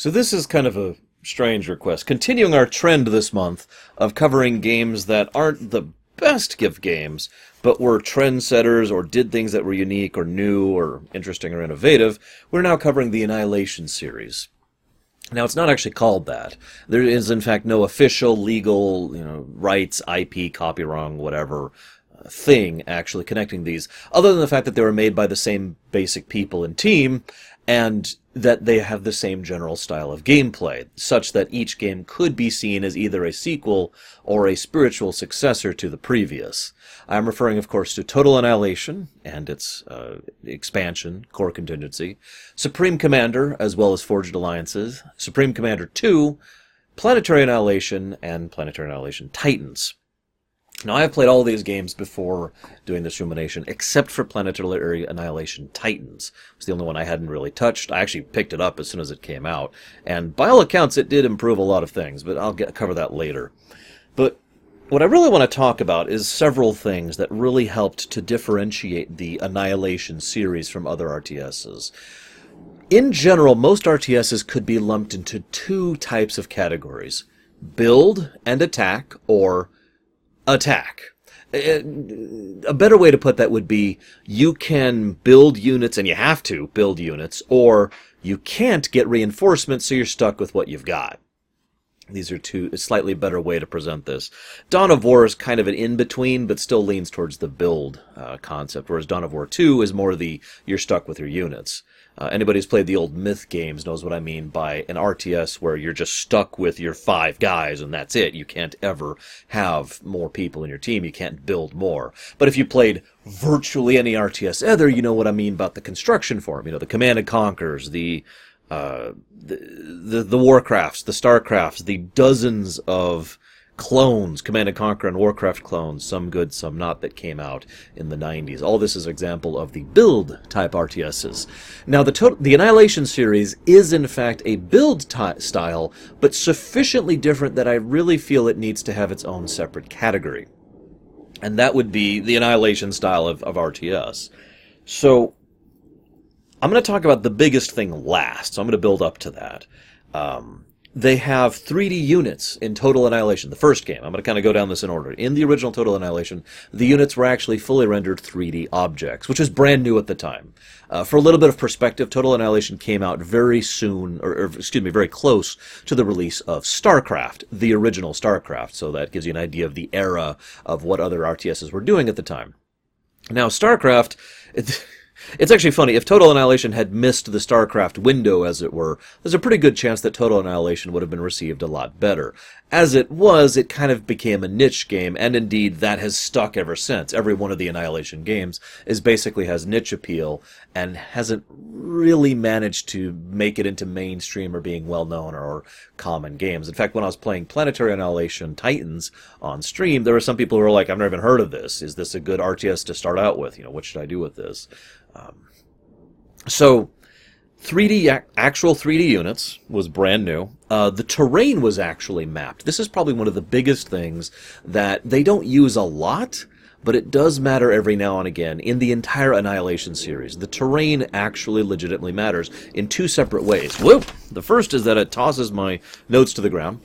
So this is kind of a strange request. Continuing our trend this month of covering games that aren't the best of games, but were trendsetters or did things that were unique or new or interesting or innovative, we're now covering the Annihilation series. Now, it's not actually called that. There is, in fact, no official legal, you know, rights, IP, copyright, whatever uh, thing actually connecting these, other than the fact that they were made by the same basic people and team, and that they have the same general style of gameplay, such that each game could be seen as either a sequel or a spiritual successor to the previous. I'm referring, of course, to Total Annihilation and its uh, expansion, Core Contingency, Supreme Commander, as well as Forged Alliances, Supreme Commander 2, Planetary Annihilation, and Planetary Annihilation Titans. Now, I have played all these games before doing this rumination, except for Planetary Annihilation Titans. It's the only one I hadn't really touched. I actually picked it up as soon as it came out, and by all accounts, it did improve a lot of things, but I'll get, cover that later. But what I really want to talk about is several things that really helped to differentiate the Annihilation series from other RTSs. In general, most RTSs could be lumped into two types of categories build and attack, or attack. A better way to put that would be you can build units, and you have to build units, or you can't get reinforcements, so you're stuck with what you've got. These are two slightly better way to present this. Dawn of War is kind of an in between, but still leans towards the build uh, concept, whereas Dawn of War 2 is more the you're stuck with your units. Uh, anybody who's played the old Myth games knows what I mean by an RTS where you're just stuck with your five guys and that's it. You can't ever have more people in your team. You can't build more. But if you played virtually any RTS ever, you know what I mean about the construction form. You know, the Command and Conquers, the, uh, the, the, the Warcrafts, the Starcrafts, the dozens of clones, Command and Conquer and Warcraft clones, some good, some not, that came out in the 90s. All this is example of the build type RTSs. Now, the, to- the Annihilation series is in fact a build style, but sufficiently different that I really feel it needs to have its own separate category. And that would be the Annihilation style of, of RTS. So, I'm going to talk about the biggest thing last, so I'm going to build up to that. Um, they have 3D units in Total Annihilation, the first game. I'm going to kind of go down this in order. In the original Total Annihilation, the units were actually fully rendered 3D objects, which was brand new at the time. Uh, for a little bit of perspective, Total Annihilation came out very soon, or, or, excuse me, very close to the release of StarCraft, the original StarCraft. So that gives you an idea of the era of what other RTSs were doing at the time. Now, StarCraft. It, It's actually funny. If Total Annihilation had missed the StarCraft window, as it were, there's a pretty good chance that Total Annihilation would have been received a lot better. As it was, it kind of became a niche game, and indeed that has stuck ever since. Every one of the Annihilation games is basically has niche appeal and hasn't really managed to make it into mainstream or being well known or common games. In fact, when I was playing Planetary Annihilation Titans on stream, there were some people who were like, "I've never even heard of this. Is this a good RTS to start out with? You know, what should I do with this?" Um, so, 3D actual 3D units was brand new. Uh, the terrain was actually mapped. This is probably one of the biggest things that they don't use a lot, but it does matter every now and again in the entire Annihilation series. The terrain actually legitimately matters in two separate ways. Whoop! The first is that it tosses my notes to the ground.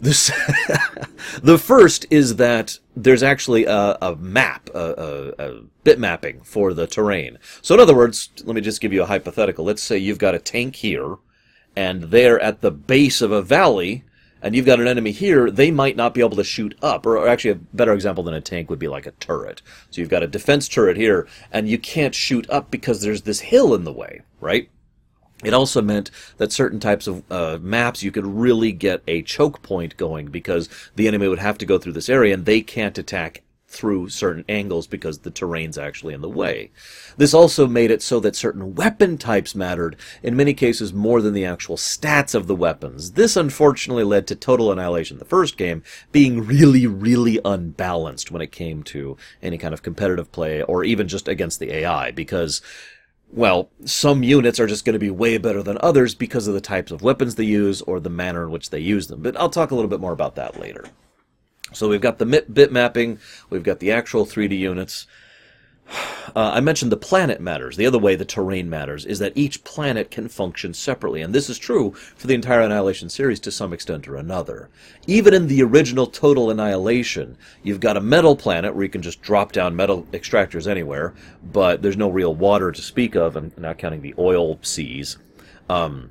This, the first is that there's actually a, a map, a, a, a, bit mapping for the terrain. So in other words, let me just give you a hypothetical. Let's say you've got a tank here, and they're at the base of a valley, and you've got an enemy here, they might not be able to shoot up. Or, or, actually, a better example than a tank would be like a turret. So you've got a defense turret here, and you can't shoot up because there's this hill in the way, right? It also meant that certain types of uh, maps you could really get a choke point going because the enemy would have to go through this area and they can't attack through certain angles because the terrain's actually in the way. This also made it so that certain weapon types mattered, in many cases more than the actual stats of the weapons. This unfortunately led to Total Annihilation, the first game, being really, really unbalanced when it came to any kind of competitive play or even just against the AI because well, some units are just going to be way better than others because of the types of weapons they use or the manner in which they use them. But I'll talk a little bit more about that later. So we've got the bit mapping, we've got the actual 3D units. Uh, I mentioned the planet matters. The other way the terrain matters is that each planet can function separately, and this is true for the entire Annihilation series to some extent or another. Even in the original Total Annihilation, you've got a metal planet where you can just drop down metal extractors anywhere, but there's no real water to speak of, and not counting the oil seas. Um,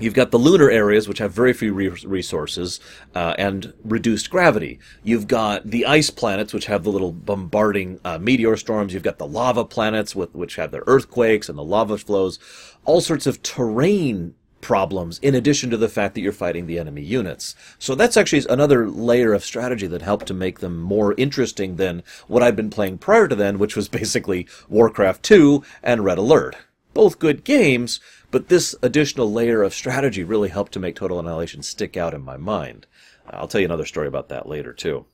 You've got the lunar areas, which have very few re- resources uh, and reduced gravity. You've got the ice planets, which have the little bombarding uh, meteor storms. You've got the lava planets, with, which have their earthquakes and the lava flows. All sorts of terrain problems, in addition to the fact that you're fighting the enemy units. So that's actually another layer of strategy that helped to make them more interesting than what I'd been playing prior to then, which was basically Warcraft 2 and Red Alert. Both good games, but this additional layer of strategy really helped to make Total Annihilation stick out in my mind. I'll tell you another story about that later too.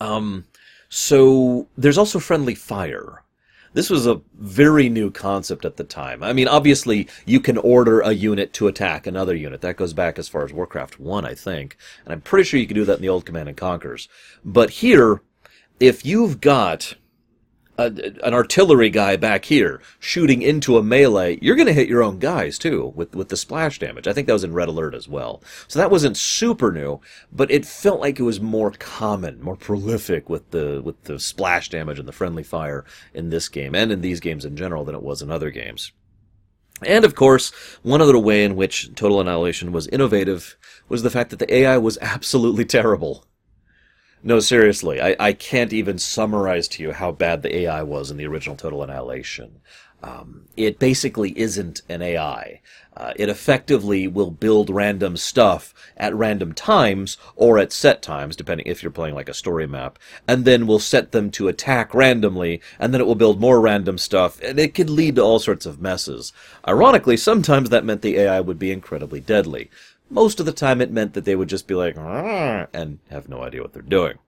Um, so there's also friendly fire. This was a very new concept at the time. I mean, obviously, you can order a unit to attack another unit. That goes back as far as Warcraft 1, I think. And I'm pretty sure you can do that in the old Command and Conquers. But here, if you've got a, an artillery guy back here shooting into a melee, you're going to hit your own guys too with with the splash damage. I think that was in Red Alert as well. So that wasn't super new, but it felt like it was more common, more prolific with the with the splash damage and the friendly fire in this game and in these games in general than it was in other games. And of course, one other way in which Total Annihilation was innovative was the fact that the AI was absolutely terrible. No, seriously, I, I can't even summarize to you how bad the AI was in the original Total Annihilation. Um, it basically isn't an AI. Uh, it effectively will build random stuff at random times or at set times, depending if you're playing like a story map, and then will set them to attack randomly, and then it will build more random stuff, and it can lead to all sorts of messes. Ironically, sometimes that meant the AI would be incredibly deadly. Most of the time it meant that they would just be like, and have no idea what they're doing.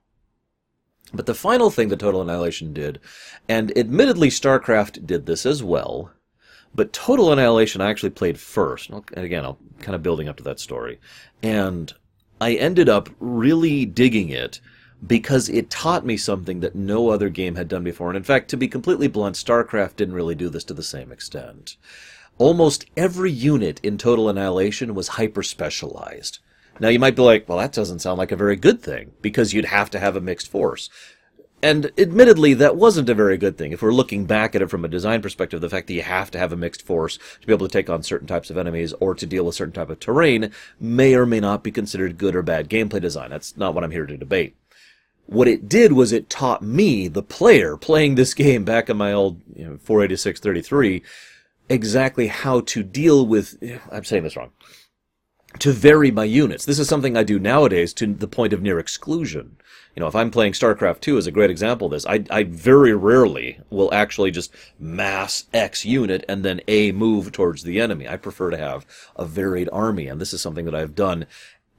But the final thing that Total Annihilation did, and admittedly StarCraft did this as well, but Total Annihilation I actually played first. And again, I'm kind of building up to that story. And I ended up really digging it because it taught me something that no other game had done before. And in fact, to be completely blunt, StarCraft didn't really do this to the same extent almost every unit in Total Annihilation was hyper specialized. Now you might be like, well, that doesn't sound like a very good thing, because you'd have to have a mixed force. And admittedly, that wasn't a very good thing. If we're looking back at it from a design perspective, the fact that you have to have a mixed force to be able to take on certain types of enemies or to deal with certain type of terrain may or may not be considered good or bad gameplay design. That's not what I'm here to debate. What it did was it taught me, the player, playing this game back in my old you know, 486-33, exactly how to deal with. I'm saying this wrong. To vary my units. This is something I do nowadays to the point of near exclusion. You know, if I'm playing StarCraft 2 is a great example of this, I, I very rarely will actually just mass X unit and then A move towards the enemy. I prefer to have a varied army, and this is something that I've done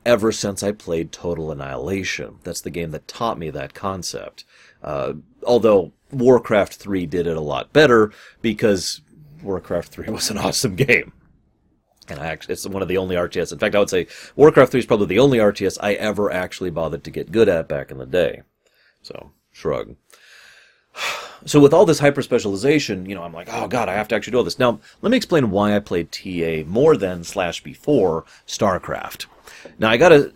ever since I played Total Annihilation. That's the game that taught me that concept. Uh, although Warcraft 3 did it a lot better because Warcraft 3 was an awesome game. And I actually, it's one of the only RTS. In fact, I would say Warcraft 3 is probably the only RTS I ever actually bothered to get good at back in the day. So, shrug. So with all this hyper specialization, you know, I'm like, oh god, I have to actually do all this. Now, let me explain why I played TA more than slash before StarCraft. Now I gotta,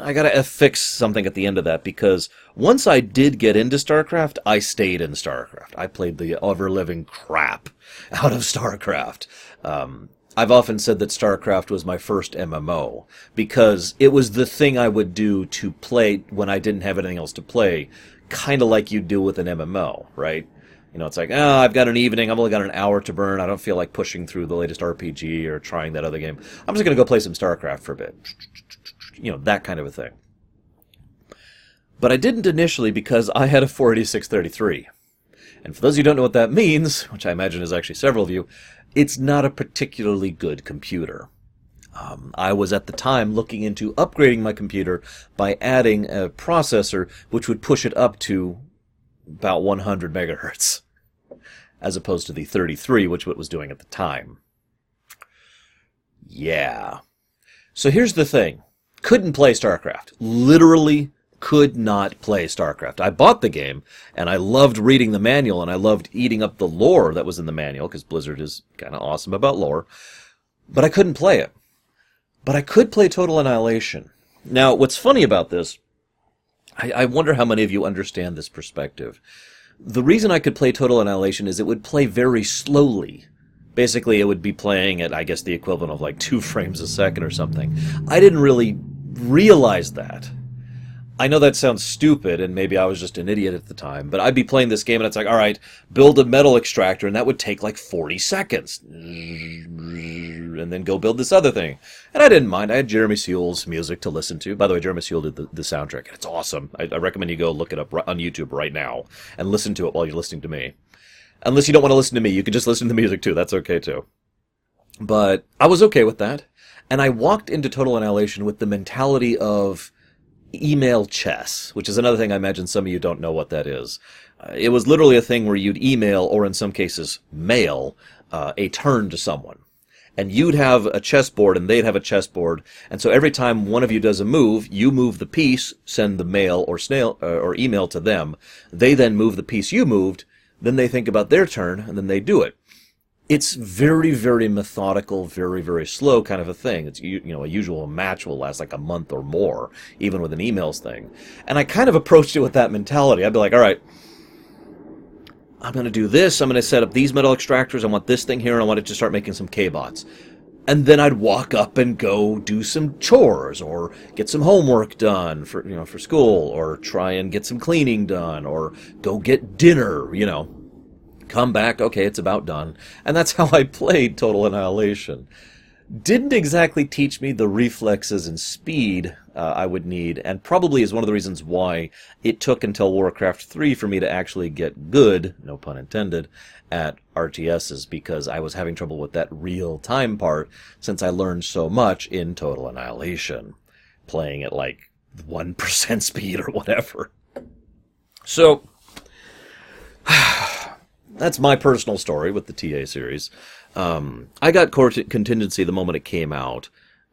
I gotta fix something at the end of that because once I did get into StarCraft, I stayed in StarCraft. I played the ever living crap out of StarCraft. Um, I've often said that StarCraft was my first MMO because it was the thing I would do to play when I didn't have anything else to play, kind of like you do with an MMO, right? You know, it's like, oh, I've got an evening, I've only got an hour to burn, I don't feel like pushing through the latest RPG or trying that other game. I'm just going to go play some StarCraft for a bit. You know, that kind of a thing. But I didn't initially because I had a 48633. And for those of you who don't know what that means, which I imagine is actually several of you, it's not a particularly good computer. Um, I was at the time looking into upgrading my computer by adding a processor which would push it up to about 100 megahertz, as opposed to the 33, which it was doing at the time. Yeah. So here's the thing. Couldn't play StarCraft. Literally could not play StarCraft. I bought the game and I loved reading the manual and I loved eating up the lore that was in the manual because Blizzard is kind of awesome about lore. But I couldn't play it. But I could play Total Annihilation. Now, what's funny about this, I, I wonder how many of you understand this perspective. The reason I could play Total Annihilation is it would play very slowly. Basically, it would be playing at, I guess, the equivalent of like two frames a second or something. I didn't really realize that I know that sounds stupid, and maybe I was just an idiot at the time, but I'd be playing this game and it's like, all right, build a metal extractor, and that would take like 40 seconds. And then go build this other thing. And I didn't mind. I had Jeremy Soule's music to listen to. By the way, Jeremy Soule did the, the soundtrack, and it's awesome. I, I recommend you go look it up on YouTube right now and listen to it while you're listening to me. Unless you don't want to listen to me, you can just listen to the music too. That's okay too. But I was okay with that. And I walked into Total Annihilation with the mentality of email chess, which is another thing I imagine some of you don't know what that is. Uh, it was literally a thing where you'd email, or in some cases, mail, uh, a turn to someone. And you'd have a chessboard and they'd have a chessboard. And so every time one of you does a move, you move the piece, send the mail or snail, uh, or email to them. They then move the piece you moved. Then they think about their turn and then they do it it's very, very methodical, very, very slow kind of a thing. It's you know a usual match will last like a month or more, even with an emails thing. And I kind of approached it with that mentality. I'd be like, all right, I'm going to do this. I'm going to set up these metal extractors. I want this thing here, and I want it to start making some K-bots. And then I'd walk up and go do some chores or get some homework done for you know for school, or try and get some cleaning done, or go get dinner. You know come back, okay, it's about done. And that's how I played Total Annihilation. Didn't exactly teach me the reflexes and speed uh, I would need, and probably is one of the reasons why it took until Warcraft 3 for me to actually get good, no pun intended, at RTSs because I was having trouble with that real time part since I learned so much in Total Annihilation, playing at like 1% speed or whatever. So, that's my personal story with the TA series. Um, I got Contingency the moment it came out,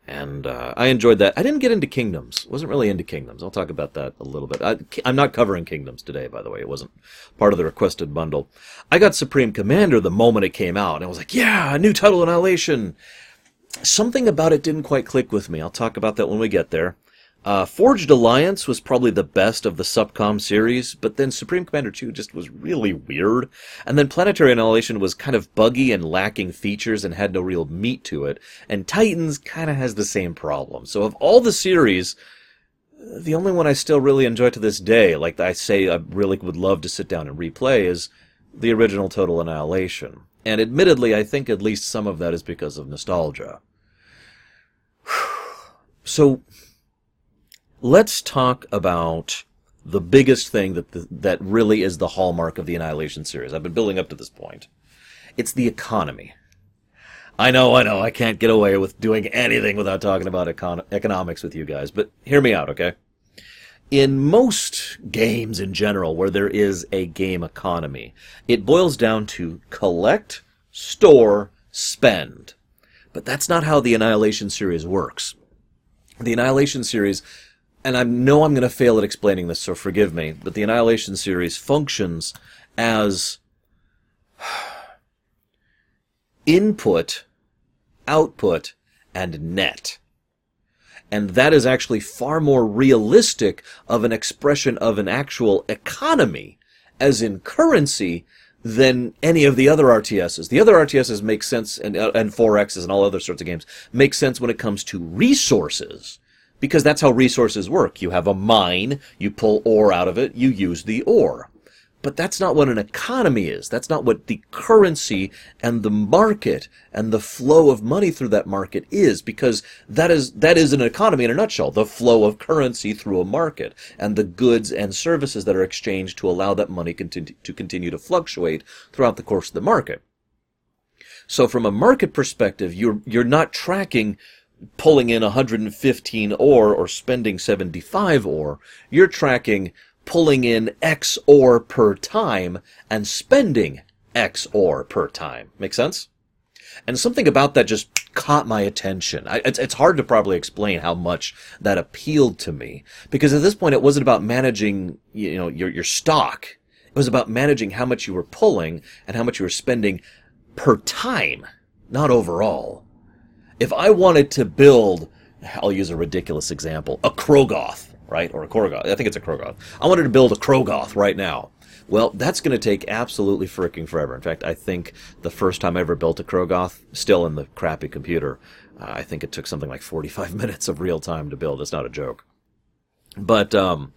and uh, I enjoyed that. I didn't get into Kingdoms. wasn't really into Kingdoms. I'll talk about that a little bit. I, am not covering Kingdoms today, by the way. It wasn't part of the requested bundle. I got Supreme Commander the moment it came out, and I was like, yeah, a new title Annihilation. Something about it didn't quite click with me. I'll talk about that when we get there. Uh, Forged Alliance was probably the best of the SupCom series, but then Supreme Commander 2 just was really weird. And then Planetary Annihilation was kind of buggy and lacking features and had no real meat to it. And Titans kind of has the same problem. So of all the series, the only one I still really enjoy to this day, like I say I really would love to sit down and replay, is the original Total Annihilation. And admittedly, I think at least some of that is because of nostalgia. So, let's talk about the biggest thing that the, that really is the hallmark of the Annihilation series. I've been building up to this point. It's the economy. I know, I know, I can't get away with doing anything without talking about econ- economics with you guys, but hear me out, okay? In most games in general, where there is a game economy, it boils down to collect, store, spend. But that's not how the Annihilation series works. The Annihilation series and I know I'm going to fail at explaining this, so forgive me, but the Annihilation series functions as input, output, and net. And that is actually far more realistic of an expression of an actual economy, as in currency, than any of the other RTSs. The other RTSs make sense, and, uh, and 4Xs and all other sorts of games, make sense when it comes to resources because that's how resources work. You have a mine, you pull ore out of it, you use the ore. But that's not what an economy is. That's not what the currency and the market and the flow of money through that market is, because that is, that is an economy in a nutshell. The flow of currency through a market and the goods and services that are exchanged to allow that money to continue to fluctuate throughout the course of the market. So from a market perspective, you're, you're not tracking pulling in 115 ore or spending 75 ore. You're tracking pulling in X ore per time and spending X ore per time. Make sense? And something about that just caught my attention. I, it's, it's hard to probably explain how much that appealed to me. Because at this point, it wasn't about managing, you know, your, your stock. It was about managing how much you were pulling and how much you were spending per time, not overall. If I wanted to build, I'll use a ridiculous example, a Krogoth, right? Or a Korgoth. I think it's a Krogoth. I wanted to build a Krogoth right now. Well, that's going to take absolutely freaking forever. In fact, I think the first time I ever built a Krogoth, still in the crappy computer, uh, I think it took something like 45 minutes of real time to build. It's not a joke. But um,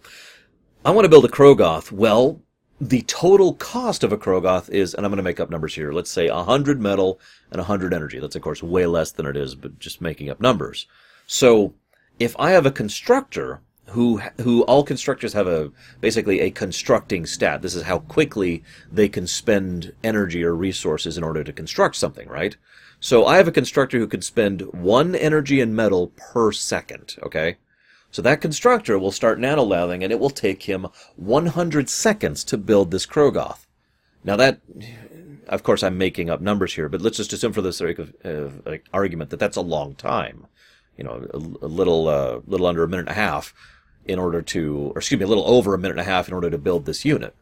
I want to build a Krogoth. Well, the total cost of a Krogoth is, and I'm going to make up numbers here, let's say 100 metal and 100 energy. That's, of course, way less than it is, but just making up numbers. So if I have a constructor who who all constructors have a basically a constructing stat. This is how quickly they can spend energy or resources in order to construct something, right? So I have a constructor who can spend one energy and metal per second, okay? So that constructor will start nanolathing and it will take him 100 seconds to build this Krogoth. Now that, of course I'm making up numbers here, but let's just assume for the sake of uh, argument that that's a long time. You know, a, a little, uh, little under a minute and a half in order to, or excuse me, a little over a minute and a half in order to build this unit.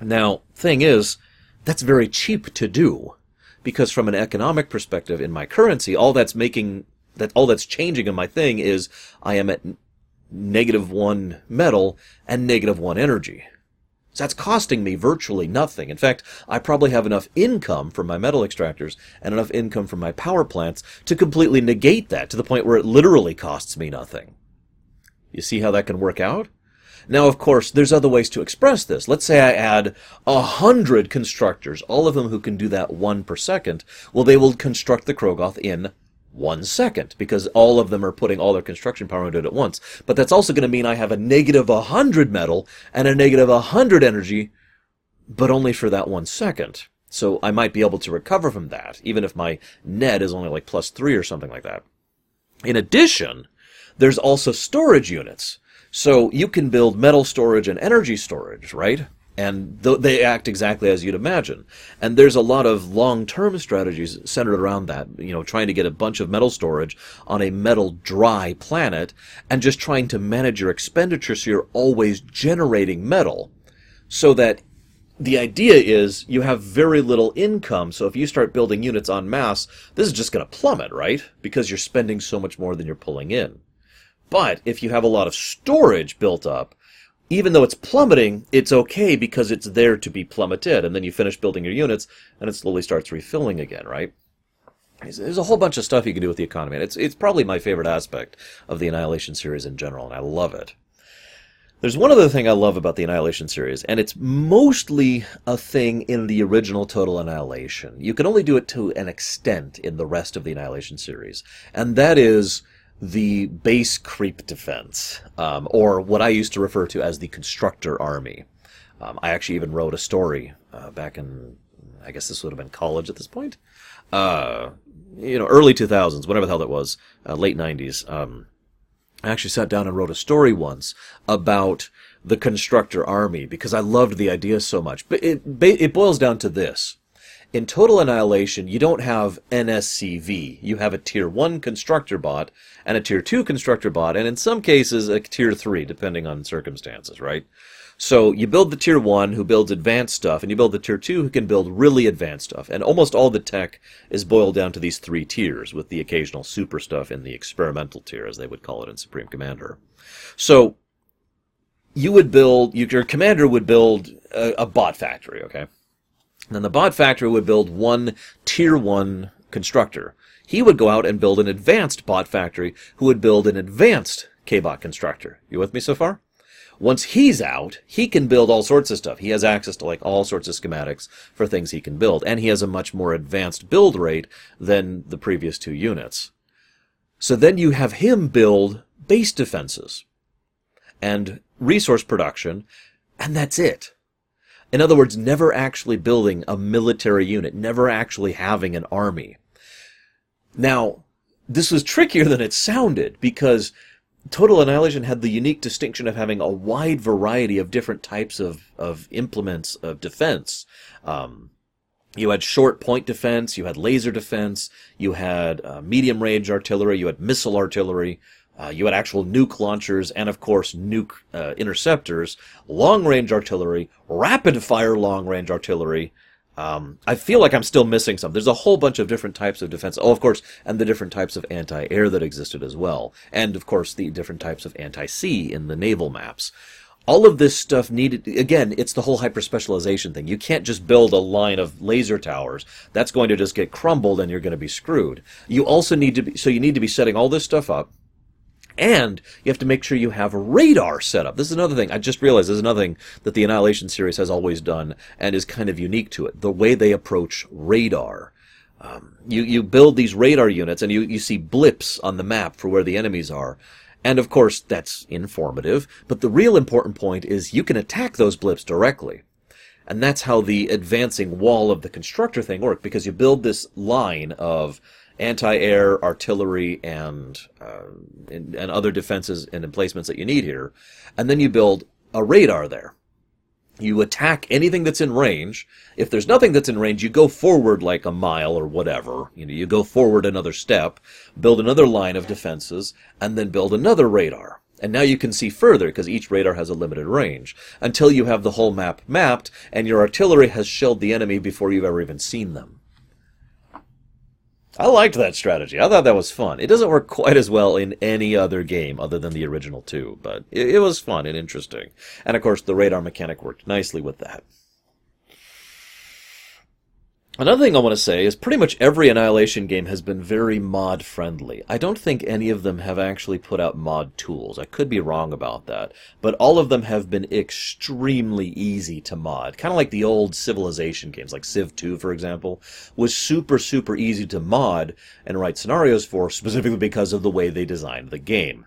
Now, thing is, that's very cheap to do because from an economic perspective in my currency, all that's making that all that's changing in my thing is I am at negative one metal and negative one energy. So that's costing me virtually nothing. In fact, I probably have enough income from my metal extractors and enough income from my power plants to completely negate that to the point where it literally costs me nothing. You see how that can work out? Now, of course, there's other ways to express this. Let's say I add a hundred constructors, all of them who can do that one per second. Well, they will construct the Krogoth in one second because all of them are putting all their construction power into it at once. But that's also going to mean I have a negative 100 metal and a negative 100 energy, but only for that one second. So I might be able to recover from that, even if my net is only like plus three or something like that. In addition, there's also storage units. So you can build metal storage and energy storage, right? And th- they act exactly as you'd imagine. And there's a lot of long-term strategies centered around that, you know, trying to get a bunch of metal storage on a metal dry planet and just trying to manage your expenditure so you're always generating metal so that the idea is you have very little income, so if you start building units en masse, this is just going to plummet, right? Because you're spending so much more than you're pulling in. But if you have a lot of storage built up, even though it's plummeting, it's okay because it's there to be plummeted. And then you finish building your units and it slowly starts refilling again, right? There's a whole bunch of stuff you can do with the economy. And it's, it's probably my favorite aspect of the Annihilation series in general, and I love it. There's one other thing I love about the Annihilation series, and it's mostly a thing in the original Total Annihilation. You can only do it to an extent in the rest of the Annihilation series, and that is the base creep defense, um, or what I used to refer to as the constructor army. Um, I actually even wrote a story uh, back in, I guess this would have been college at this point. Uh, you know, early 2000s, whatever the hell that was, uh, late 90s. Um, I actually sat down and wrote a story once about the constructor army because I loved the idea so much. But it, it boils down to this. In Total Annihilation, you don't have an SCV. You have a Tier 1 Constructor bot and a Tier 2 Constructor bot, and in some cases, a Tier 3, depending on circumstances, right? So you build the Tier 1 who builds advanced stuff, and you build the Tier 2 who can build really advanced stuff. And almost all the tech is boiled down to these three tiers, with the occasional super stuff in the experimental tier, as they would call it in Supreme Commander. So you would build, your commander would build a, a bot factory, okay? Then the bot factory would build one tier one constructor. He would go out and build an advanced bot factory who would build an advanced KBot constructor. You with me so far? Once he's out, he can build all sorts of stuff. He has access to like all sorts of schematics for things he can build, and he has a much more advanced build rate than the previous two units. So then you have him build base defenses and resource production, and that's it. In other words, never actually building a military unit, never actually having an army. Now, this was trickier than it sounded because Total Annihilation had the unique distinction of having a wide variety of different types of, of implements of defense. Um, You had short point defense, you had laser defense, you had uh, medium range artillery, you had missile artillery, uh, you had actual nuke launchers, and of course, nuke uh, interceptors, long range artillery, rapid fire long range artillery. Um, I feel like I'm still missing some. There's a whole bunch of different types of defense. Oh, of course, and the different types of anti air that existed as well. And of course, the different types of anti sea in the naval maps all of this stuff needed again it's the whole hyper specialization thing you can't just build a line of laser towers that's going to just get crumbled and you're going to be screwed you also need to be so you need to be setting all this stuff up and you have to make sure you have radar set up. This is another thing. I just realized this is another thing that the Annihilation series has always done and is kind of unique to it. The way they approach radar. Um, you, you build these radar units and you, you see blips on the map for where the enemies are. And of course, that's informative, but the real important point is you can attack those blips directly. And that's how the advancing wall of the constructor thing works, because you build this line of anti-air, artillery, and, uh, and, and other defenses and emplacements that you need here, and then you build a radar there you attack anything that's in range. If there's nothing that's in range, you go forward like a mile or whatever. You know, you go forward another step, build another line of defenses, and then build another radar. And now you can see further because each radar has a limited range until you have the whole map mapped and your artillery has shelled the enemy before you've ever even seen them. I liked that strategy. I thought that was fun. It doesn't work quite as well in any other game other than the original two, but it, it was fun and interesting. And of course, the radar mechanic worked nicely with that. Another thing I want to say is pretty much every Annihilation game has been very mod friendly. I don't think any of them have actually put out mod tools. I could be wrong about that. But all of them have been extremely easy to mod. Kind of like the old Civilization games, like Civ 2, for example, was super, super easy to mod and write scenarios for, specifically because of the way they designed the game.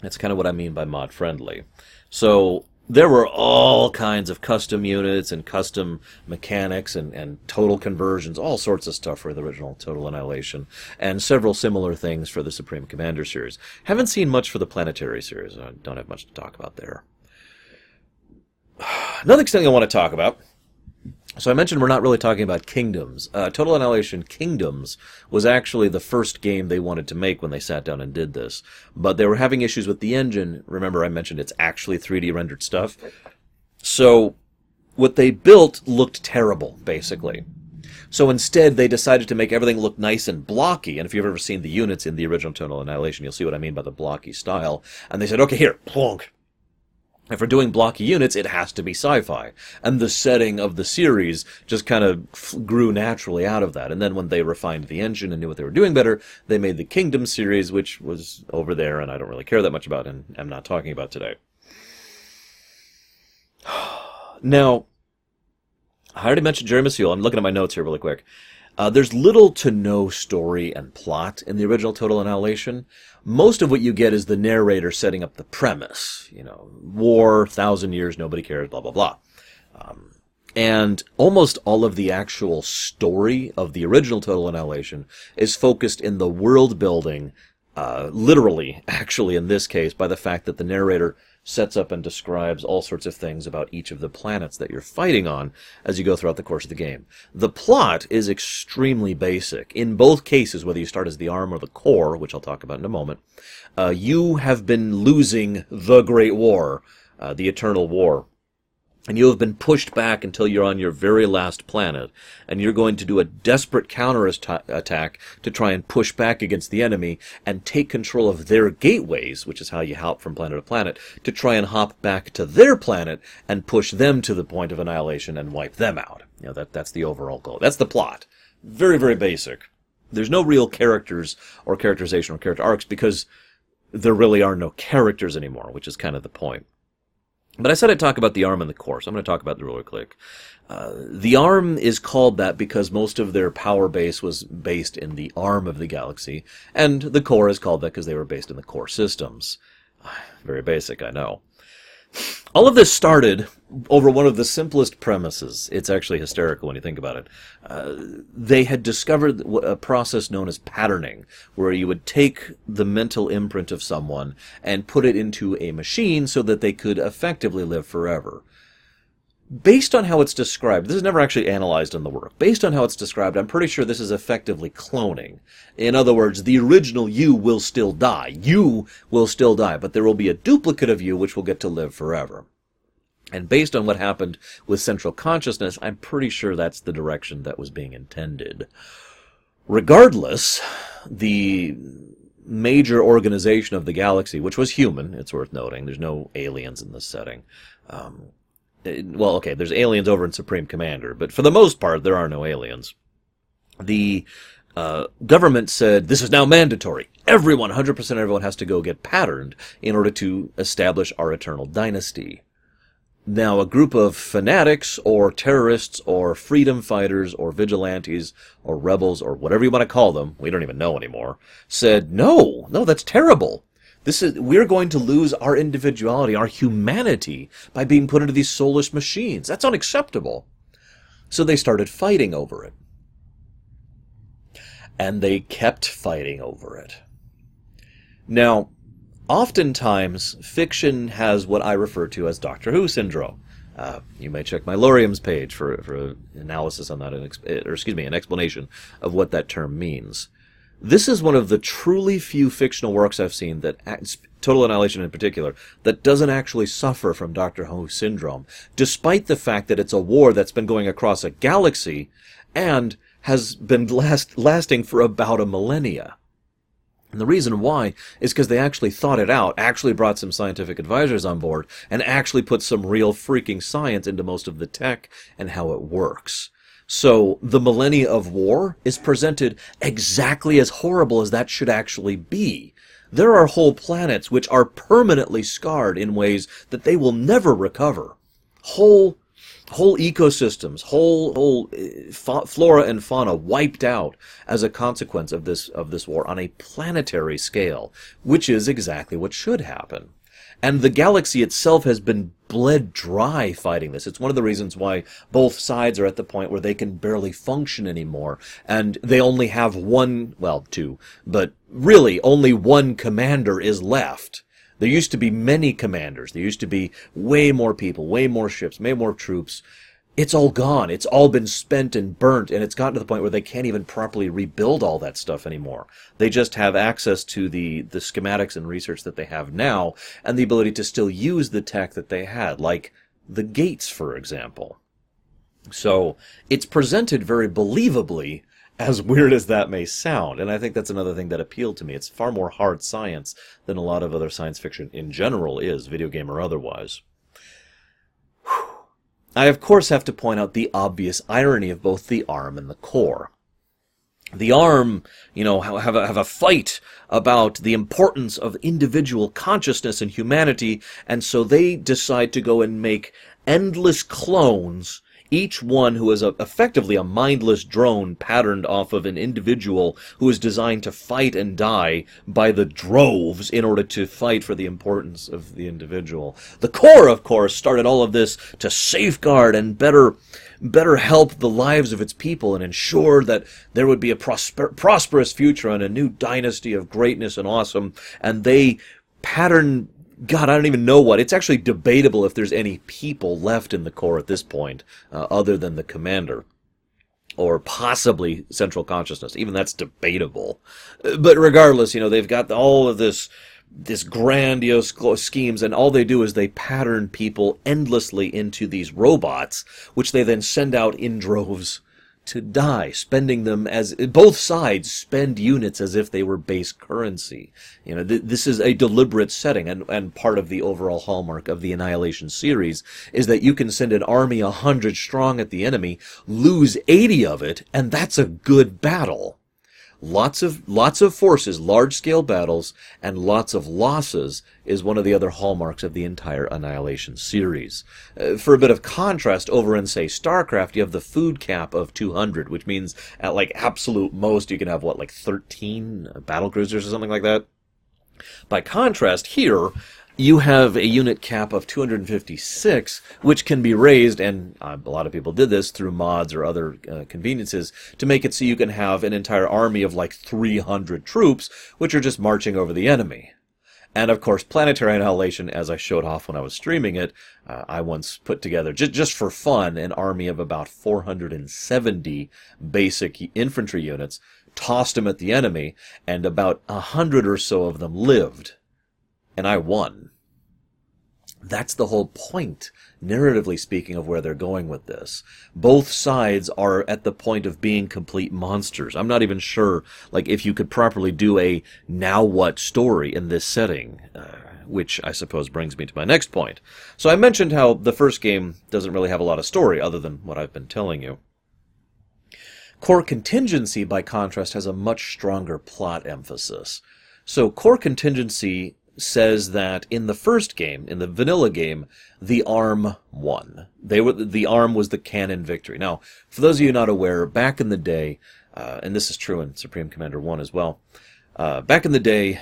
That's kind of what I mean by mod friendly. So, there were all kinds of custom units and custom mechanics and, and total conversions, all sorts of stuff for the original Total Annihilation, and several similar things for the Supreme Commander series. Haven't seen much for the Planetary series. I don't have much to talk about there. Another thing I want to talk about so I mentioned we're not really talking about Kingdoms. Uh, Total Annihilation Kingdoms was actually the first game they wanted to make when they sat down and did this. But they were having issues with the engine. Remember I mentioned it's actually 3D rendered stuff. So what they built looked terrible, basically. So instead, they decided to make everything look nice and blocky. And if you've ever seen the units in the original Total Annihilation, you'll see what I mean by the blocky style. And they said, okay, here, plonk, if we're doing blocky units, it has to be sci-fi. And the setting of the series just kind of grew naturally out of that. And then when they refined the engine and knew what they were doing better, they made the Kingdom series, which was over there and I don't really care that much about and I'm not talking about today. Now, I already mentioned Jeremy Soule. I'm looking at my notes here really quick. Uh, there's little to no story and plot in the original Total Annihilation. Most of what you get is the narrator setting up the premise. You know, war, thousand years, nobody cares, blah, blah, blah. Um, and almost all of the actual story of the original Total Annihilation is focused in the world building, uh, literally, actually, in this case, by the fact that the narrator sets up and describes all sorts of things about each of the planets that you're fighting on as you go throughout the course of the game. The plot is extremely basic. In both cases, whether you start as the arm or the core, which I'll talk about in a moment, uh, you have been losing the Great War, uh, the Eternal War and you have been pushed back until you're on your very last planet, and you're going to do a desperate counterattack to try and push back against the enemy and take control of their gateways, which is how you hop from planet to planet, to try and hop back to their planet and push them to the point of annihilation and wipe them out. You know, that, that's the overall goal. That's the plot. Very, very basic. There's no real characters or characterization or character arcs because there really are no characters anymore, which is kind of the point. But I said I'd talk about the ARM and the core, so I'm going to talk about the ruler click. Uh, the ARM is called that because most of their power base was based in the arm of the galaxy, and the core is called that because they were based in the core systems. Very basic, I know. All of this started over one of the simplest premises. It's actually hysterical when you think about it. Uh, they had discovered a process known as patterning, where you would take the mental imprint of someone and put it into a machine so that they could effectively live forever. based on how it's described, this is never actually analyzed in the work. Based on how it's described, I'm pretty sure this is effectively cloning. In other words, the original you will still die. You will still die, but there will be a duplicate of you which will get to live forever. And based on what happened with central consciousness, I'm pretty sure that's the direction that was being intended. Regardless, the major organization of the galaxy, which was human, it's worth noting, there's no aliens in this setting, um, well, okay, there's aliens over in Supreme Commander, but for the most part, there are no aliens. The uh, government said this is now mandatory. Everyone, 100% everyone has to go get patterned in order to establish our eternal dynasty. Now, a group of fanatics or terrorists or freedom fighters or vigilantes or rebels or whatever you want to call them, we don't even know anymore, said, no, no, that's terrible. This is we're going to lose our individuality, our humanity by being put into these soulless machines. That's unacceptable. So they started fighting over it. And they kept fighting over it. Now, oftentimes fiction has what I refer to as Doctor Who syndrome. Uh, you may check my Lorium's page for for analysis on that, or excuse me, an explanation of what that term means. This is one of the truly few fictional works I've seen that Total Annihilation in particular that doesn't actually suffer from Doctor Who syndrome, despite the fact that it's a war that's been going across a galaxy and has been last, lasting for about a millennia. And the reason why is because they actually thought it out, actually brought some scientific advisors on board, and actually put some real freaking science into most of the tech and how it works. So the millennia of war is presented exactly as horrible as that should actually be. There are whole planets which are permanently scarred in ways that they will never recover. Whole whole ecosystems, whole whole uh, flora and fauna wiped out as a consequence of this of this war on a planetary scale, which is exactly what should happen. And the galaxy itself has been bled dry fighting this. It's one of the reasons why both sides are at the point where they can barely function anymore. And they only have one, well, two, but really only one commander is left. There used to be many commanders. There used to be way more people, way more ships, way more troops it's all gone. It's all been spent and burnt, and it's gotten to the point where they can't even properly rebuild all that stuff anymore. They just have access to the, the schematics and research that they have now, and the ability to still use the tech that they had, like the gates, for example. So it's presented very believably, as weird as that may sound, and I think that's another thing that appealed to me. It's far more hard science than a lot of other science fiction in general is, video game or otherwise. I of course have to point out the obvious irony of both the arm and the core. The arm, you know, have a, have a fight about the importance of individual consciousness and humanity, and so they decide to go and make endless clones each one who is a, effectively a mindless drone patterned off of an individual who is designed to fight and die by the droves in order to fight for the importance of the individual. The core, of course, started all of this to safeguard and better better help the lives of its people and ensure that there would be a prosper, prosperous future and a new dynasty of greatness and awesome. And they pattern God, I don't even know what. It's actually debatable if there's any people left in the core at this point, uh, other than the commander. Or possibly central consciousness. Even that's debatable. Uh, but regardless, you know, they've got all of this, this grandiose schemes, and all they do is they pattern people endlessly into these robots, which they then send out in droves to die, spending them as both sides spend units as if they were base currency. You know, th- this is a deliberate setting, and, and part of the overall hallmark of the Annihilation series is that you can send an army a hundred strong at the enemy, lose eighty of it, and that's a good battle lots of lots of forces, large scale battles, and lots of losses is one of the other hallmarks of the entire Annihilation series. Uh, for a bit of contrast, over in say StarCraft, you have the food cap of 200, which means at like absolute most you can have what like 13 battle cruisers or something like that. By contrast, here you have a unit cap of 256, which can be raised, and uh, a lot of people did this through mods or other uh, conveniences, to make it so you can have an entire army of like 300 troops, which are just marching over the enemy. And of course, Planetary Annihilation, as I showed off when I was streaming it, uh, I once put together, just, just for fun, an army of about 470 basic infantry units, tossed them at the enemy, and about a hundred or so of them lived. And I won. That's the whole point, narratively speaking, of where they're going with this. Both sides are at the point of being complete monsters. I'm not even sure, like, if you could properly do a now what story in this setting, uh, which I suppose brings me to my next point. So I mentioned how the first game doesn't really have a lot of story other than what I've been telling you. Core Contingency, by contrast, has a much stronger plot emphasis. So Core Contingency says that in the first game, in the vanilla game, the arm won. They were the arm was the canon victory. Now, for those of you not aware, back in the day, uh, and this is true in Supreme Commander One as well. Uh, back in the day,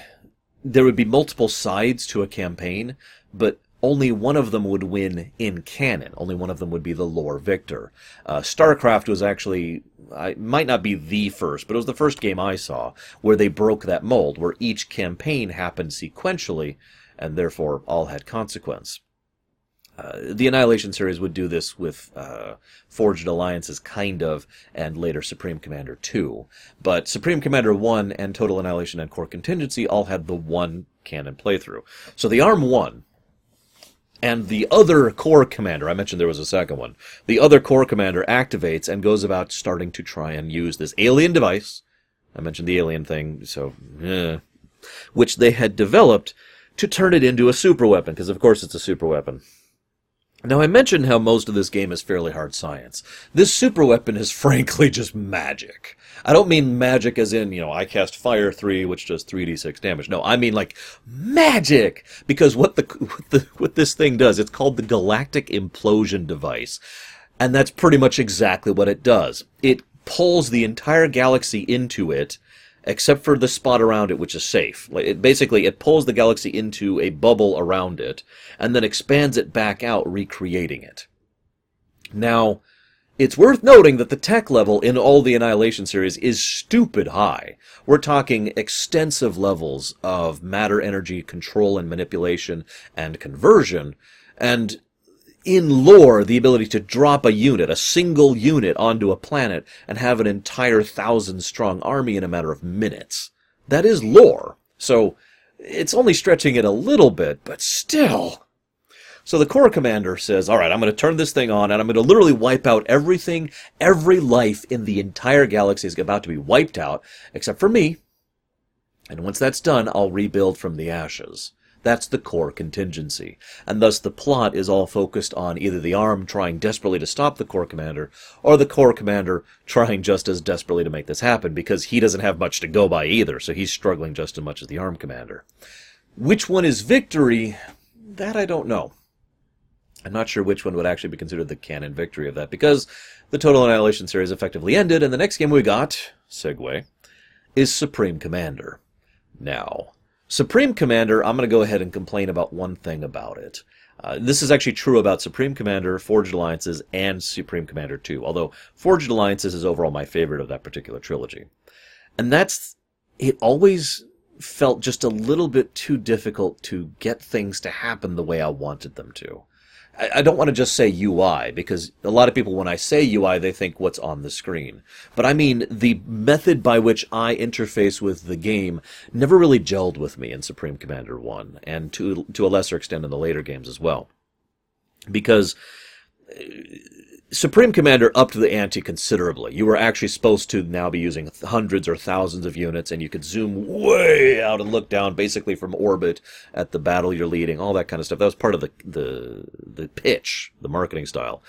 there would be multiple sides to a campaign, but only one of them would win in canon. Only one of them would be the lore victor. Uh, StarCraft was actually, I might not be the first, but it was the first game I saw where they broke that mold, where each campaign happened sequentially, and therefore all had consequence. Uh, the Annihilation series would do this with uh, Forged Alliances, kind of, and later Supreme Commander 2. But Supreme Commander 1 and Total Annihilation and Core Contingency all had the one canon playthrough. So the ARM won, and the other core commander, I mentioned there was a second one, the other core commander activates and goes about starting to try and use this alien device. I mentioned the alien thing, so, eh, which they had developed to turn it into a super weapon, because of course it's a super weapon. Now, I mentioned how most of this game is fairly hard science. This super weapon is frankly just magic. I don't mean magic as in, you know, I cast Fire 3, which does 3d6 damage. No, I mean like magic! Because what the, what the, what this thing does, it's called the Galactic Implosion Device. And that's pretty much exactly what it does. It pulls the entire galaxy into it, except for the spot around it, which is safe. Like it, basically, it pulls the galaxy into a bubble around it, and then expands it back out, recreating it. Now, it's worth noting that the tech level in all the Annihilation series is stupid high. We're talking extensive levels of matter energy control and manipulation and conversion, and in lore, the ability to drop a unit, a single unit, onto a planet and have an entire thousand strong army in a matter of minutes. That is lore. So, it's only stretching it a little bit, but still. So the core commander says, alright, I'm going to turn this thing on and I'm going to literally wipe out everything, every life in the entire galaxy is about to be wiped out, except for me. And once that's done, I'll rebuild from the ashes. That's the core contingency. And thus the plot is all focused on either the arm trying desperately to stop the core commander, or the core commander trying just as desperately to make this happen, because he doesn't have much to go by either, so he's struggling just as much as the arm commander. Which one is victory? That I don't know. I'm not sure which one would actually be considered the canon victory of that, because the Total Annihilation series effectively ended, and the next game we got, segue, is Supreme Commander. Now, Supreme Commander, I'm going to go ahead and complain about one thing about it. Uh, this is actually true about Supreme Commander, Forged Alliances, and Supreme Commander 2, although Forged Alliances is overall my favorite of that particular trilogy. And that's, it always felt just a little bit too difficult to get things to happen the way I wanted them to. I don't want to just say UI because a lot of people, when I say UI, they think what's on the screen. But I mean the method by which I interface with the game never really gelled with me in Supreme Commander 1 and to, to a lesser extent in the later games as well. Because Supreme Commander upped the ante considerably. You were actually supposed to now be using hundreds or thousands of units, and you could zoom way out and look down, basically from orbit, at the battle you're leading, all that kind of stuff. That was part of the the the pitch, the marketing style.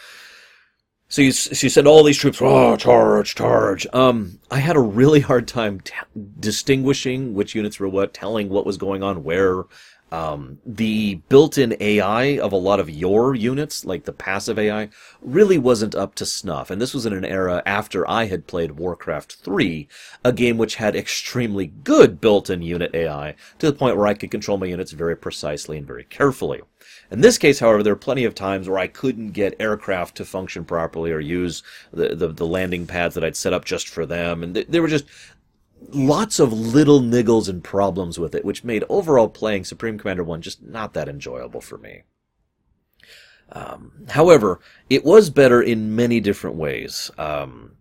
So you, so you send all these troops, oh, charge, charge. Um, I had a really hard time t- distinguishing which units were what, telling what was going on where. Um, the built-in AI of a lot of your units, like the passive AI, really wasn't up to snuff. And this was in an era after I had played Warcraft 3, a game which had extremely good built-in unit AI, to the point where I could control my units very precisely and very carefully. In this case, however, there are plenty of times where I couldn't get aircraft to function properly or use the, the, the landing pads that I'd set up just for them. And they, they were just lots of little niggles and problems with it, which made overall playing Supreme Commander 1 just not that enjoyable for me. Um, however, it was better in many different ways. Um,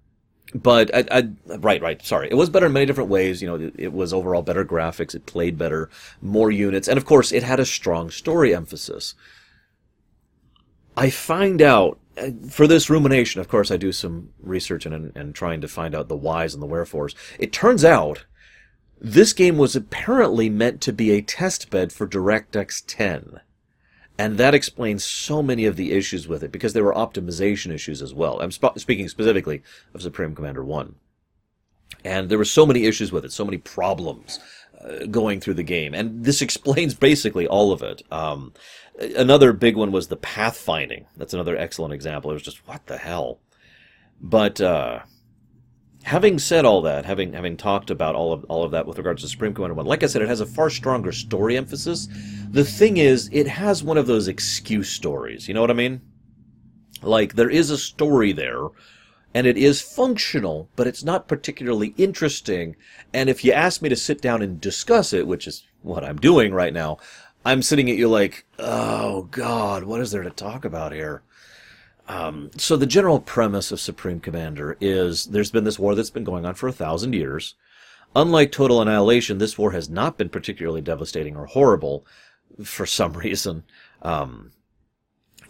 but I, I, right, right. Sorry, it was better in many different ways. You know, it, it, was overall better graphics. It played better, more units, and of course, it had a strong story emphasis. I find out for this rumination. Of course, I do some research and and trying to find out the whys and the wherefores. It turns out this game was apparently meant to be a test bed for DirectX 10. And that explains so many of the issues with it because there were optimization issues as well. I'm sp- speaking specifically of Supreme Commander 1. And there were so many issues with it, so many problems uh, going through the game. And this explains basically all of it. Um, another big one was the pathfinding. That's another excellent example. It was just, what the hell? But, uh, having said all that, having having talked about all of all of that with regards to Supreme Commander One, like I said, it has a far stronger story emphasis. The thing is, it has one of those excuse stories. You know what I mean? Like there is a story there, and it is functional, but it's not particularly interesting. And if you ask me to sit down and discuss it, which is what I'm doing right now, I'm sitting at you like, oh God, what is there to talk about here? Um, so the general premise of Supreme Commander is there's been this war that's been going on for a thousand years. Unlike Total Annihilation, this war has not been particularly devastating or horrible for some reason. Um,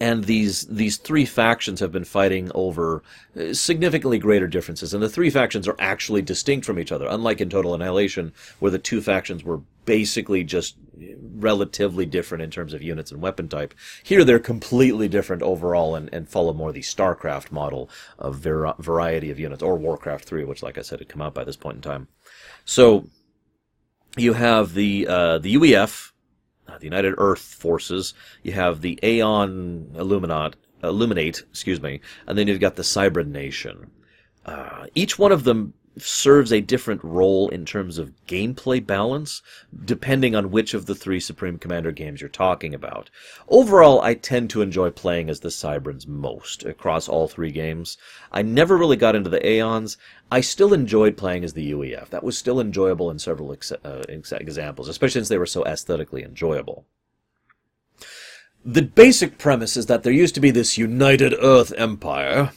and these these three factions have been fighting over uh, significantly greater differences, and the three factions are actually distinct from each other. Unlike in Total Annihilation, where the two factions were basically just relatively different in terms of units and weapon type, here they're completely different overall and, and follow more the StarCraft model of ver- variety of units, or Warcraft 3, which, like I said, had come out by this point in time. So you have the uh, the UEF, uh, the United Earth Forces. You have the Aeon Illuminat, Illuminate, excuse me, and then you've got the Cybran Nation. Uh, each one of them serves a different role in terms of gameplay balance, depending on which of the three Supreme Commander games you're talking about. Overall, I tend to enjoy playing as the Cybrans most across all three games. I never really got into the Aeons. I still enjoyed playing as the UEF. That was still enjoyable in several ex- uh, examples, especially since they were so aesthetically enjoyable. The basic premise is that there used to be this United Earth Empire,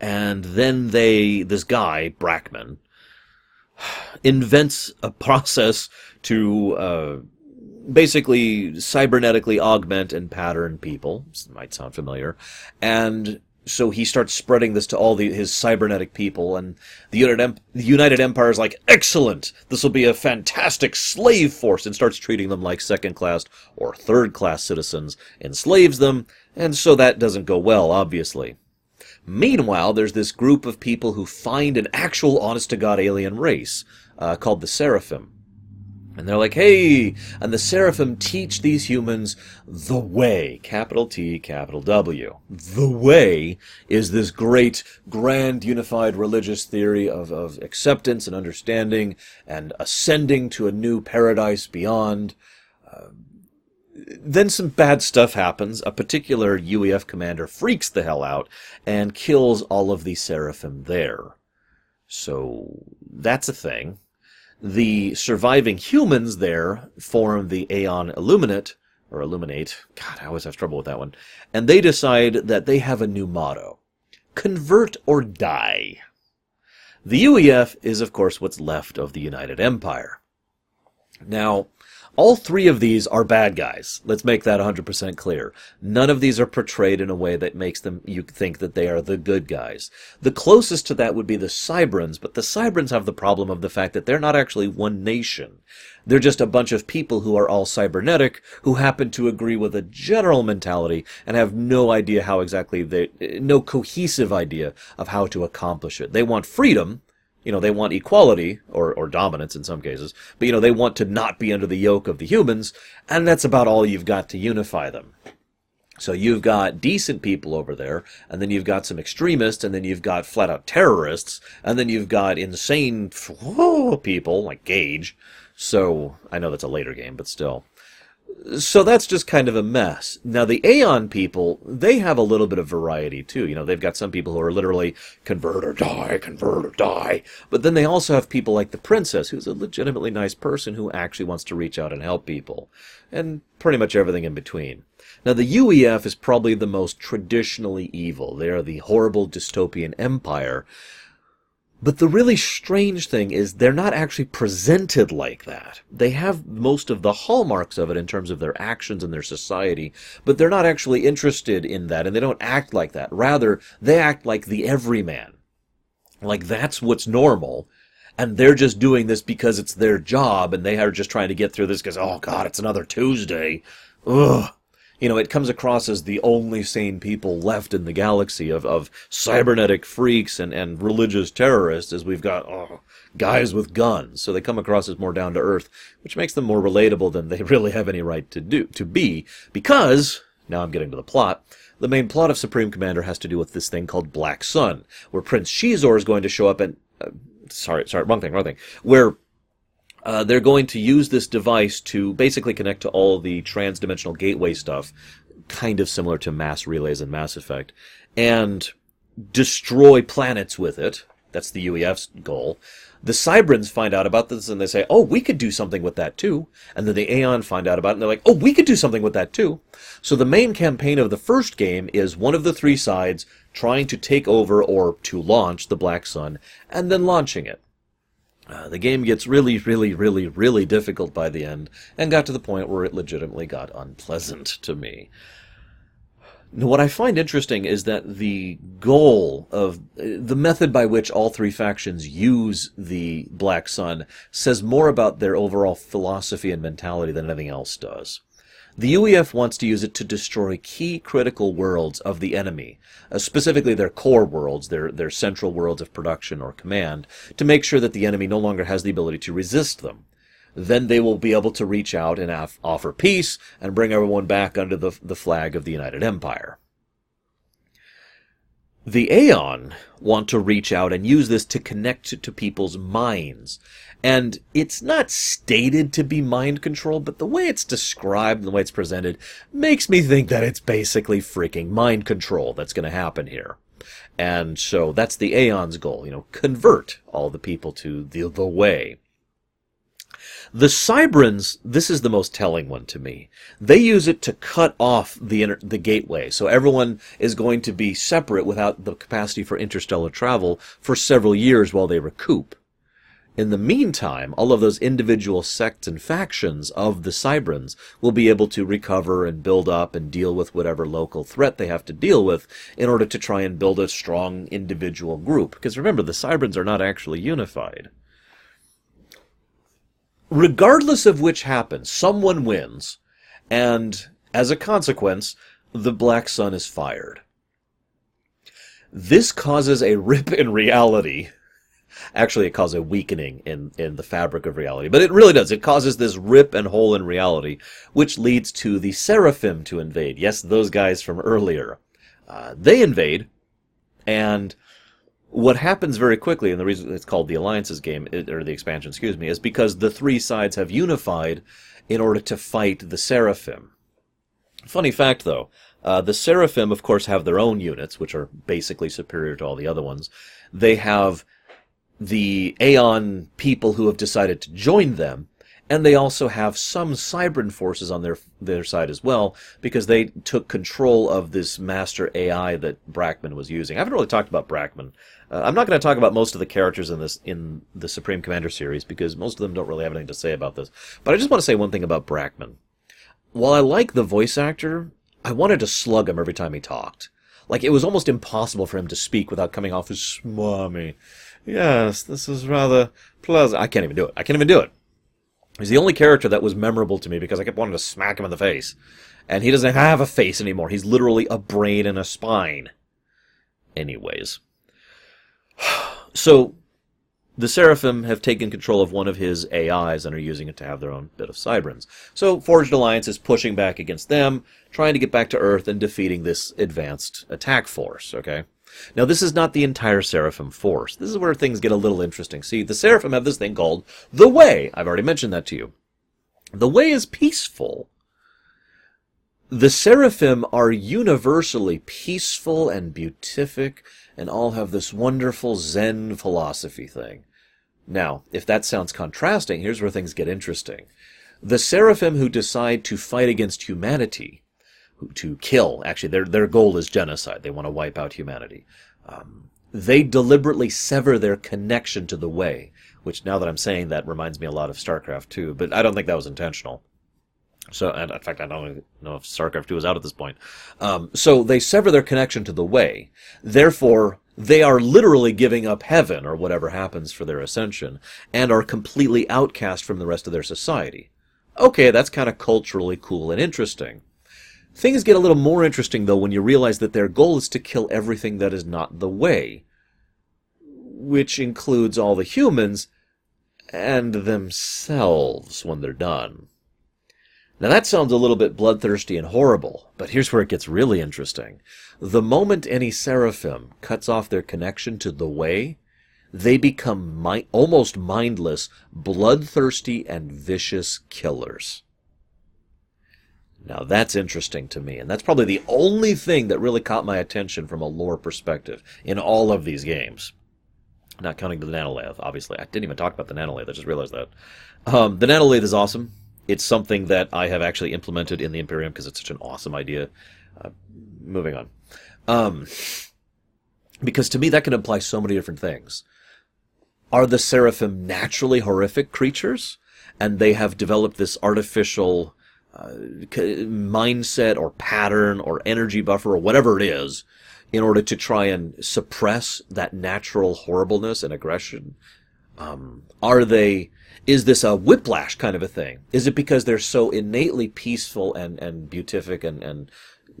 and then they, this guy, Brackman, invents a process to uh, basically cybernetically augment and pattern people. This might sound familiar. And so he starts spreading this to all the, his cybernetic people, and the United, the United Empire is like, excellent! This will be a fantastic slave force, and starts treating them like second class or third class citizens, enslaves them, and so that doesn't go well, obviously. Meanwhile, there's this group of people who find an actual honest to God alien race uh, called the Seraphim. And they're like, hey, and the Seraphim teach these humans the way, capital T, capital W. The way is this great, grand, unified religious theory of, of acceptance and understanding and ascending to a new paradise beyond. Uh, then some bad stuff happens. A particular UEF commander freaks the hell out and kills all of the Seraphim there. So that's a thing. The surviving humans there form the Aeon Illuminate, or Illuminate. God, I always have trouble with that one. And they decide that they have a new motto. Convert or die. The UEF is, of course, what's left of the United Empire. Now, all three of these are bad guys. Let's make that 100% clear. None of these are portrayed in a way that makes them you think that they are the good guys. The closest to that would be the Cybrans, but the Cybrans have the problem of the fact that they're not actually one nation. They're just a bunch of people who are all cybernetic, who happen to agree with a general mentality and have no idea how exactly they, no cohesive idea of how to accomplish it. They want freedom, you know, they want equality, or, or dominance in some cases, but, you know, they want to not be under the yoke of the humans, and that's about all you've got to unify them. So you've got decent people over there, and then you've got some extremists, and then you've got flat out terrorists, and then you've got insane people like Gage. So I know that's a later game, but still. So that's just kind of a mess. Now the Aeon people, they have a little bit of variety too. You know, they've got some people who are literally convert or die, convert or die. But then they also have people like the princess, who's a legitimately nice person who actually wants to reach out and help people. And pretty much everything in between. Now the UEF is probably the most traditionally evil. They are the horrible dystopian empire but the really strange thing is they're not actually presented like that. They have most of the hallmarks of it in terms of their actions and their society, but they're not actually interested in that and they don't act like that. Rather, they act like the everyman. Like that's what's normal. And they're just doing this because it's their job and they are just trying to get through this because, oh God, it's another Tuesday. Ugh you know, it comes across as the only sane people left in the galaxy of, of cybernetic freaks and, and religious terrorists, as we've got oh, guys with guns. So they come across as more down to earth, which makes them more relatable than they really have any right to do to be. Because now I'm getting to the plot. The main plot of Supreme Commander has to do with this thing called Black Sun, where Prince Xizor is going to show up and uh, sorry, sorry, wrong thing, wrong thing. Where uh, they're going to use this device to basically connect to all the trans-dimensional gateway stuff, kind of similar to mass relays in Mass Effect, and destroy planets with it. That's the UEF's goal. The Cybrans find out about this and they say, oh, we could do something with that too. And then the Aeon find out about it and they're like, oh, we could do something with that too. So the main campaign of the first game is one of the three sides trying to take over or to launch the Black Sun and then launching it. Uh, the game gets really, really, really, really difficult by the end, and got to the point where it legitimately got unpleasant to me. Now, what I find interesting is that the goal of the method by which all three factions use the Black Sun says more about their overall philosophy and mentality than anything else does. The UEF wants to use it to destroy key critical worlds of the enemy, uh, specifically their core worlds, their, their central worlds of production or command, to make sure that the enemy no longer has the ability to resist them. Then they will be able to reach out and af- offer peace and bring everyone back under the, the flag of the United Empire. The Aeon want to reach out and use this to connect to people's minds and it's not stated to be mind control, but the way it's described and the way it's presented makes me think that it's basically freaking mind control that's going to happen here. And so that's the Aeon's goal, you know, convert all the people to the, the way. The Cybrans, this is the most telling one to me. They use it to cut off the inter- the gateway, so everyone is going to be separate without the capacity for interstellar travel for several years while they recoup. In the meantime, all of those individual sects and factions of the Cybrans will be able to recover and build up and deal with whatever local threat they have to deal with in order to try and build a strong individual group. Because remember, the Cybrans are not actually unified. Regardless of which happens, someone wins, and as a consequence, the Black Sun is fired. This causes a rip in reality Actually, it causes a weakening in, in the fabric of reality. But it really does. It causes this rip and hole in reality, which leads to the Seraphim to invade. Yes, those guys from earlier. Uh, they invade, and what happens very quickly, and the reason it's called the Alliances game, or the expansion, excuse me, is because the three sides have unified in order to fight the Seraphim. Funny fact, though, uh, the Seraphim, of course, have their own units, which are basically superior to all the other ones. They have the Aeon people who have decided to join them, and they also have some Cybran forces on their their side as well because they took control of this master AI that Brackman was using. I haven't really talked about Brackman. Uh, I'm not going to talk about most of the characters in this in the Supreme Commander series because most of them don't really have anything to say about this. But I just want to say one thing about Brackman. While I like the voice actor, I wanted to slug him every time he talked. Like it was almost impossible for him to speak without coming off as smarmy. Yes, this is rather pleasant. I can't even do it. I can't even do it. He's the only character that was memorable to me because I kept wanting to smack him in the face. And he doesn't have a face anymore. He's literally a brain and a spine. Anyways. So, the Seraphim have taken control of one of his AIs and are using it to have their own bit of Cybrans. So, Forged Alliance is pushing back against them, trying to get back to Earth and defeating this advanced attack force, okay? Now, this is not the entire Seraphim force. This is where things get a little interesting. See, the Seraphim have this thing called the Way. I've already mentioned that to you. The Way is peaceful. The seraphim are universally peaceful and beatific and all have this wonderful Zen philosophy thing. Now, if that sounds contrasting, here's where things get interesting. The seraphim who decide to fight against humanity, to kill, actually, their, their goal is genocide. They want to wipe out humanity. Um, they deliberately sever their connection to the way, which now that I'm saying that reminds me a lot of StarCraft 2, but I don't think that was intentional. So, and in fact, I don't know if StarCraft 2 is out at this point. Um, so they sever their connection to the way. Therefore, they are literally giving up heaven or whatever happens for their ascension and are completely outcast from the rest of their society. Okay, that's kind of culturally cool and interesting. Things get a little more interesting though when you realize that their goal is to kill everything that is not the way, which includes all the humans and themselves when they're done. Now that sounds a little bit bloodthirsty and horrible, but here's where it gets really interesting. The moment any seraphim cuts off their connection to the way, they become mi- almost mindless, bloodthirsty, and vicious killers. Now that's interesting to me, and that's probably the only thing that really caught my attention from a lore perspective in all of these games. Not counting the nanolith, obviously. I didn't even talk about the nanolith, I just realized that. Um, the nanolith is awesome. It's something that I have actually implemented in the Imperium because it's such an awesome idea. Uh, moving on. Um, because to me, that can imply so many different things. Are the seraphim naturally horrific creatures? And they have developed this artificial uh, mindset or pattern or energy buffer or whatever it is in order to try and suppress that natural horribleness and aggression? Um, are they is this a whiplash kind of a thing? Is it because they're so innately peaceful and, and beatific and, and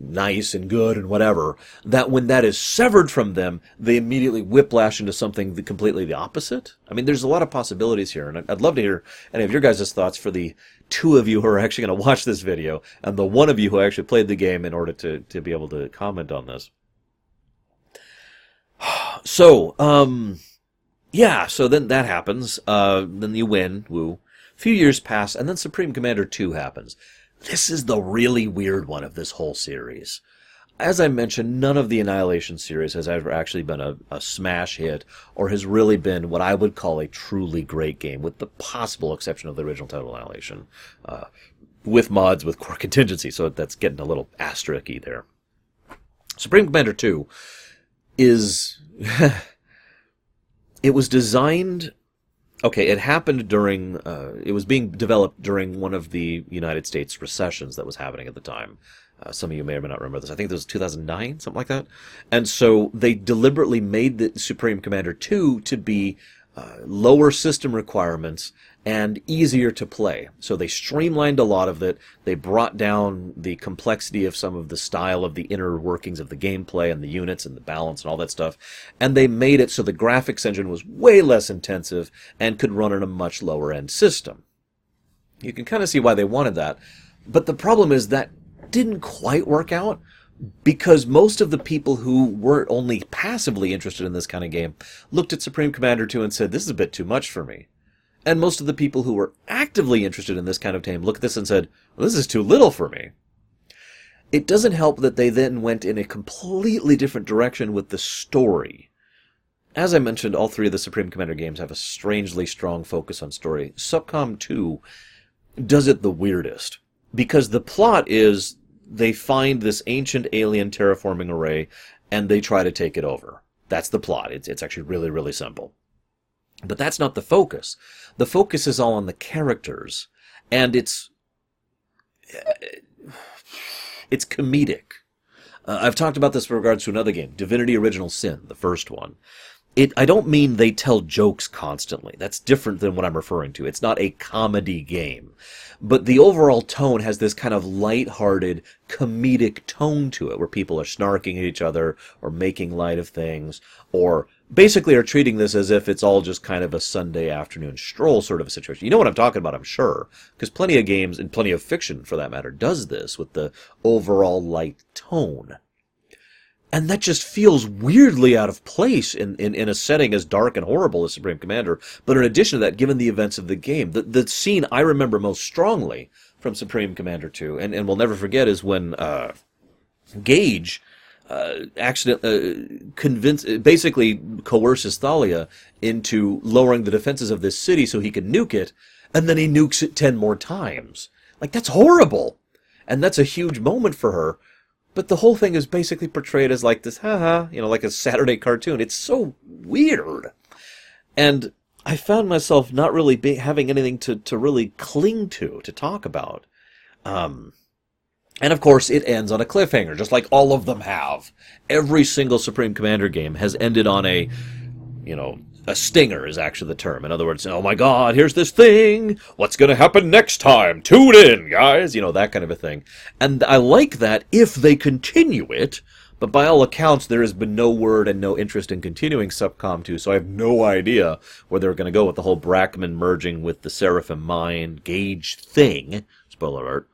nice and good and whatever that when that is severed from them, they immediately whiplash into something completely the opposite? I mean, there's a lot of possibilities here, and I'd love to hear any of your guys' thoughts for the two of you who are actually going to watch this video and the one of you who actually played the game in order to, to be able to comment on this. So, um, yeah, so then that happens. Uh, then you win, woo. A few years pass, and then Supreme Commander 2 happens. This is the really weird one of this whole series. As I mentioned, none of the Annihilation series has ever actually been a, a smash hit or has really been what I would call a truly great game, with the possible exception of the original Total Annihilation, uh, with mods with core contingency, so that's getting a little asterisk there. Supreme Commander 2 is it was designed okay it happened during uh, it was being developed during one of the united states recessions that was happening at the time. Uh, some of you may or may not remember this. I think it was 2009 something like that. And so they deliberately made the supreme commander 2 to be uh, lower system requirements and easier to play. So they streamlined a lot of it. They brought down the complexity of some of the style of the inner workings of the gameplay and the units and the balance and all that stuff. And they made it so the graphics engine was way less intensive and could run on a much lower end system. You can kind of see why they wanted that. But the problem is that didn't quite work out because most of the people who were only passively interested in this kind of game looked at Supreme Commander 2 and said, this is a bit too much for me. And most of the people who were actively interested in this kind of game looked at this and said, well, this is too little for me. It doesn't help that they then went in a completely different direction with the story. As I mentioned, all three of the Supreme Commander games have a strangely strong focus on story. SupCom 2 does it the weirdest. Because the plot is they find this ancient alien terraforming array and they try to take it over. That's the plot. It's, it's actually really, really simple. But that's not the focus. The focus is all on the characters, and it's it's comedic. Uh, I've talked about this with regards to another game, Divinity Original Sin, the first one. It, I don't mean they tell jokes constantly. That's different than what I'm referring to. It's not a comedy game. But the overall tone has this kind of light-hearted, comedic tone to it, where people are snarking at each other, or making light of things, or basically are treating this as if it's all just kind of a Sunday afternoon stroll sort of a situation. You know what I'm talking about, I'm sure, because plenty of games, and plenty of fiction for that matter, does this with the overall light tone. And that just feels weirdly out of place in, in, in a setting as dark and horrible as Supreme Commander. But in addition to that, given the events of the game, the, the scene I remember most strongly from Supreme Commander 2, and, and we'll never forget is when uh, Gage uh, accident uh, convince basically coerces Thalia into lowering the defenses of this city so he can nuke it, and then he nukes it ten more times. Like that's horrible, and that's a huge moment for her. But the whole thing is basically portrayed as like this, haha, you know, like a Saturday cartoon. It's so weird, and I found myself not really be, having anything to to really cling to to talk about. Um, and of course, it ends on a cliffhanger, just like all of them have. Every single Supreme Commander game has ended on a, you know, a stinger is actually the term. In other words, oh my god, here's this thing. What's going to happen next time? Tune in, guys. You know, that kind of a thing. And I like that if they continue it. But by all accounts, there has been no word and no interest in continuing SupCom 2, so I have no idea where they're going to go with the whole Brackman merging with the Seraphim Mind Gage thing. Spoiler alert.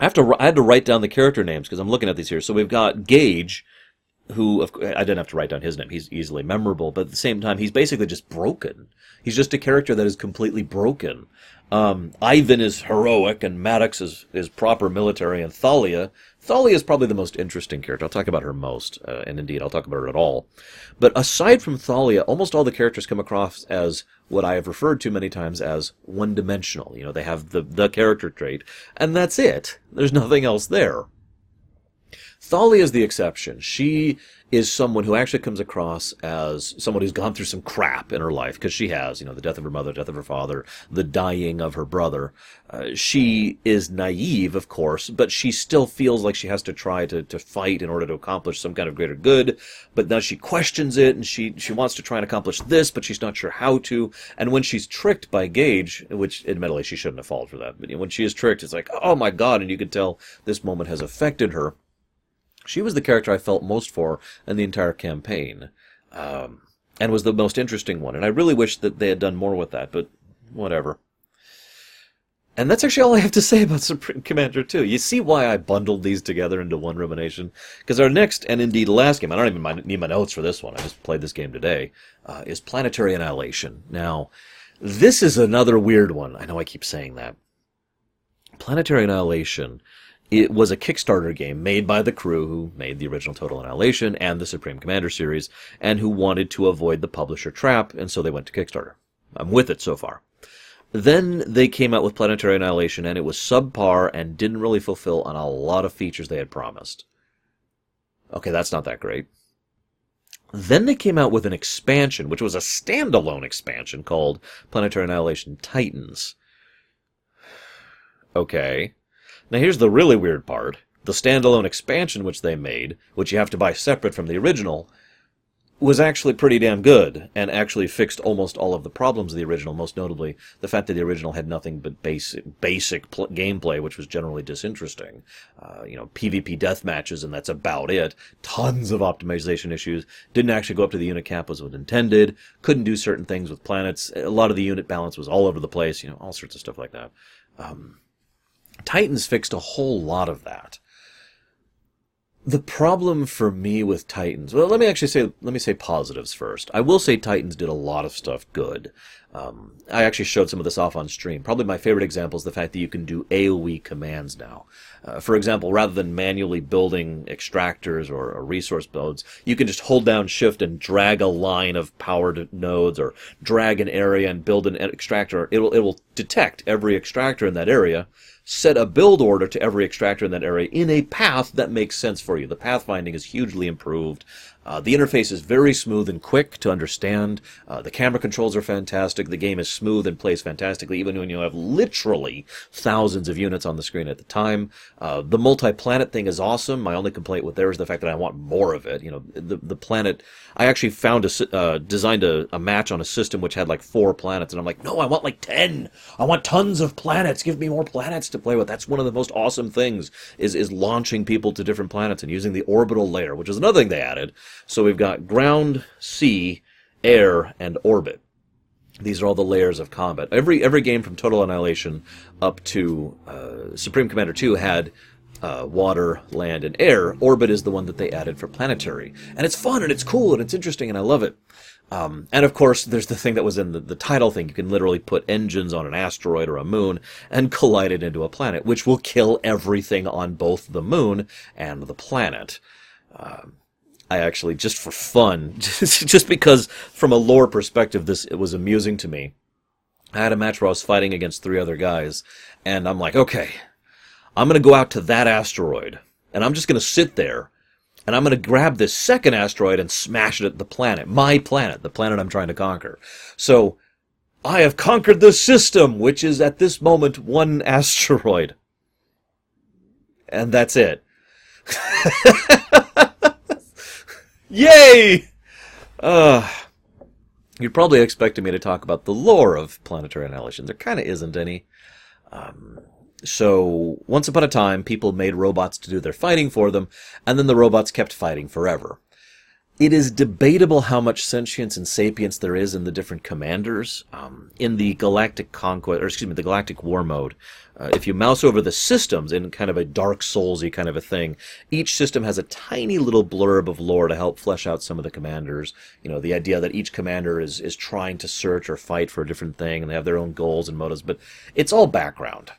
I have to I had to write down the character names because I'm looking at these here. So we've got Gage, who of, I didn't have to write down his name. He's easily memorable, but at the same time, he's basically just broken. He's just a character that is completely broken. Um, Ivan is heroic, and Maddox is, is proper military, and Thalia Thalia is probably the most interesting character. I'll talk about her most, uh, and indeed, I'll talk about her at all. But aside from Thalia, almost all the characters come across as what I have referred to many times as one-dimensional. You know, they have the, the character trait, and that's it. There's nothing else there. Thalia is the exception. She is someone who actually comes across as someone who's gone through some crap in her life because she has, you know, the death of her mother, death of her father, the dying of her brother. Uh, she is naive, of course, but she still feels like she has to try to, to fight in order to accomplish some kind of greater good. But now she questions it and she, she wants to try and accomplish this, but she's not sure how to. And when she's tricked by Gage, which admittedly she shouldn't have fallen for that, but when she is tricked, it's like, oh my god, and you can tell this moment has affected her she was the character I felt most for in the entire campaign, um, and was the most interesting one. And I really wish that they had done more with that, but whatever. And that's actually all I have to say about Supreme Commander 2. You see why I bundled these together into one rumination? Because our next, and indeed last game, I don't even need my notes for this one, I just played this game today, uh, is Planetary Annihilation. Now, this is another weird one. I know I keep saying that. Planetary Annihilation it was a Kickstarter game made by the crew who made the original Total Annihilation and the Supreme Commander series, and who wanted to avoid the publisher trap, and so they went to Kickstarter. I'm with it so far. Then they came out with Planetary Annihilation, and it was subpar and didn't really fulfill on a lot of features they had promised. Okay, that's not that great. Then they came out with an expansion, which was a standalone expansion called Planetary Annihilation Titans. Okay. Now here's the really weird part. The standalone expansion which they made, which you have to buy separate from the original, was actually pretty damn good and actually fixed almost all of the problems of the original, most notably the fact that the original had nothing but basic, basic pl- gameplay, which was generally disinteresting. Uh, you know, PvP death matches, and that's about it. Tons of optimization issues. Didn't actually go up to the unit cap as was intended. Couldn't do certain things with planets. A lot of the unit balance was all over the place. You know, all sorts of stuff like that. Um, Titans fixed a whole lot of that. The problem for me with Titans, well, let me actually say, let me say positives first. I will say Titans did a lot of stuff good. Um, I actually showed some of this off on stream. Probably my favorite example is the fact that you can do AoE commands now. Uh, for example, rather than manually building extractors or, or, resource builds, you can just hold down shift and drag a line of powered nodes or drag an area and build an extractor. It'll, it will detect every extractor in that area set a build order to every extractor in that area in a path that makes sense for you. The pathfinding is hugely improved. Uh, the interface is very smooth and quick to understand. Uh, the camera controls are fantastic. The game is smooth and plays fantastically, even when you have literally thousands of units on the screen at the time. Uh, the multi-planet thing is awesome. My only complaint with there is the fact that I want more of it. You know, the the planet. I actually found a uh, designed a, a match on a system which had like four planets, and I'm like, no, I want like ten. I want tons of planets. Give me more planets to play with. That's one of the most awesome things is is launching people to different planets and using the orbital layer, which is another thing they added. So we've got ground, sea, air, and orbit. These are all the layers of combat. Every every game from Total Annihilation up to uh, Supreme Commander 2 had uh, water, land, and air. Orbit is the one that they added for planetary. And it's fun and it's cool and it's interesting and I love it. Um, and of course, there's the thing that was in the, the title thing. You can literally put engines on an asteroid or a moon and collide it into a planet, which will kill everything on both the moon and the planet. Um, I actually, just for fun, just because from a lore perspective, this it was amusing to me. I had a match where I was fighting against three other guys, and I'm like, okay, I'm gonna go out to that asteroid, and I'm just gonna sit there and I'm to grab this second asteroid and smash it at the planet, my planet, the planet I'm trying to conquer. So, I have conquered the system, which is at this moment one asteroid. And that's it. Yay! Uh, you're probably expecting me to talk about the lore of Planetary Annihilation. There kind of isn't any. Um, so, once upon a time, people made robots to do their fighting for them, and then the robots kept fighting forever. It is debatable how much sentience and sapience there is in the different commanders. Um, in the Galactic Conquest, or excuse me, the Galactic War mode, uh, if you mouse over the systems in kind of a Dark Soulsy kind of a thing, each system has a tiny little blurb of lore to help flesh out some of the commanders. You know, the idea that each commander is is trying to search or fight for a different thing, and they have their own goals and motives, but it's all background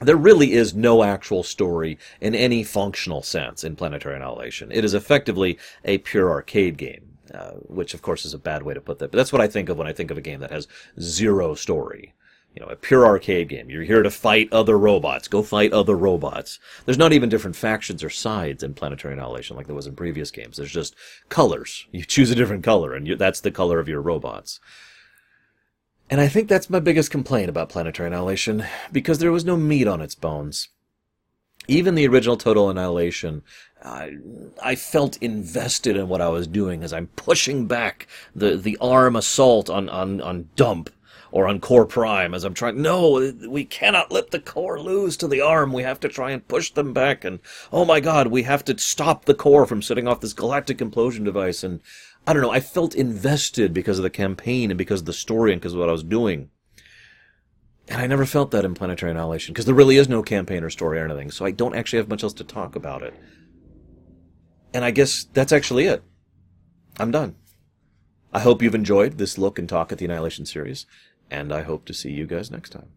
there really is no actual story in any functional sense in Planetary Annihilation. It is effectively a pure arcade game, uh, which of course is a bad way to put that, but that's what I think of when I think of a game that has zero story. You know, a pure arcade game. You're here to fight other robots. Go fight other robots. There's not even different factions or sides in Planetary Annihilation like there was in previous games. There's just colors. You choose a different color, and you, that's the color of your robots. And I think that's my biggest complaint about Planetary Annihilation, because there was no meat on its bones. Even the original Total Annihilation, I, I felt invested in what I was doing as I'm pushing back the, the arm assault on, on, on Dump or on Core Prime as I'm trying. No, we cannot let the core lose to the arm. We have to try and push them back. And oh my god, we have to stop the core from setting off this galactic implosion device. And I don't know, I felt invested because of the campaign and because of the story and because of what I was doing. And I never felt that in Planetary Annihilation, because there really is no campaign or story or anything, so I don't actually have much else to talk about it. And I guess that's actually it. I'm done. I hope you've enjoyed this look and talk at the Annihilation series, and I hope to see you guys next time.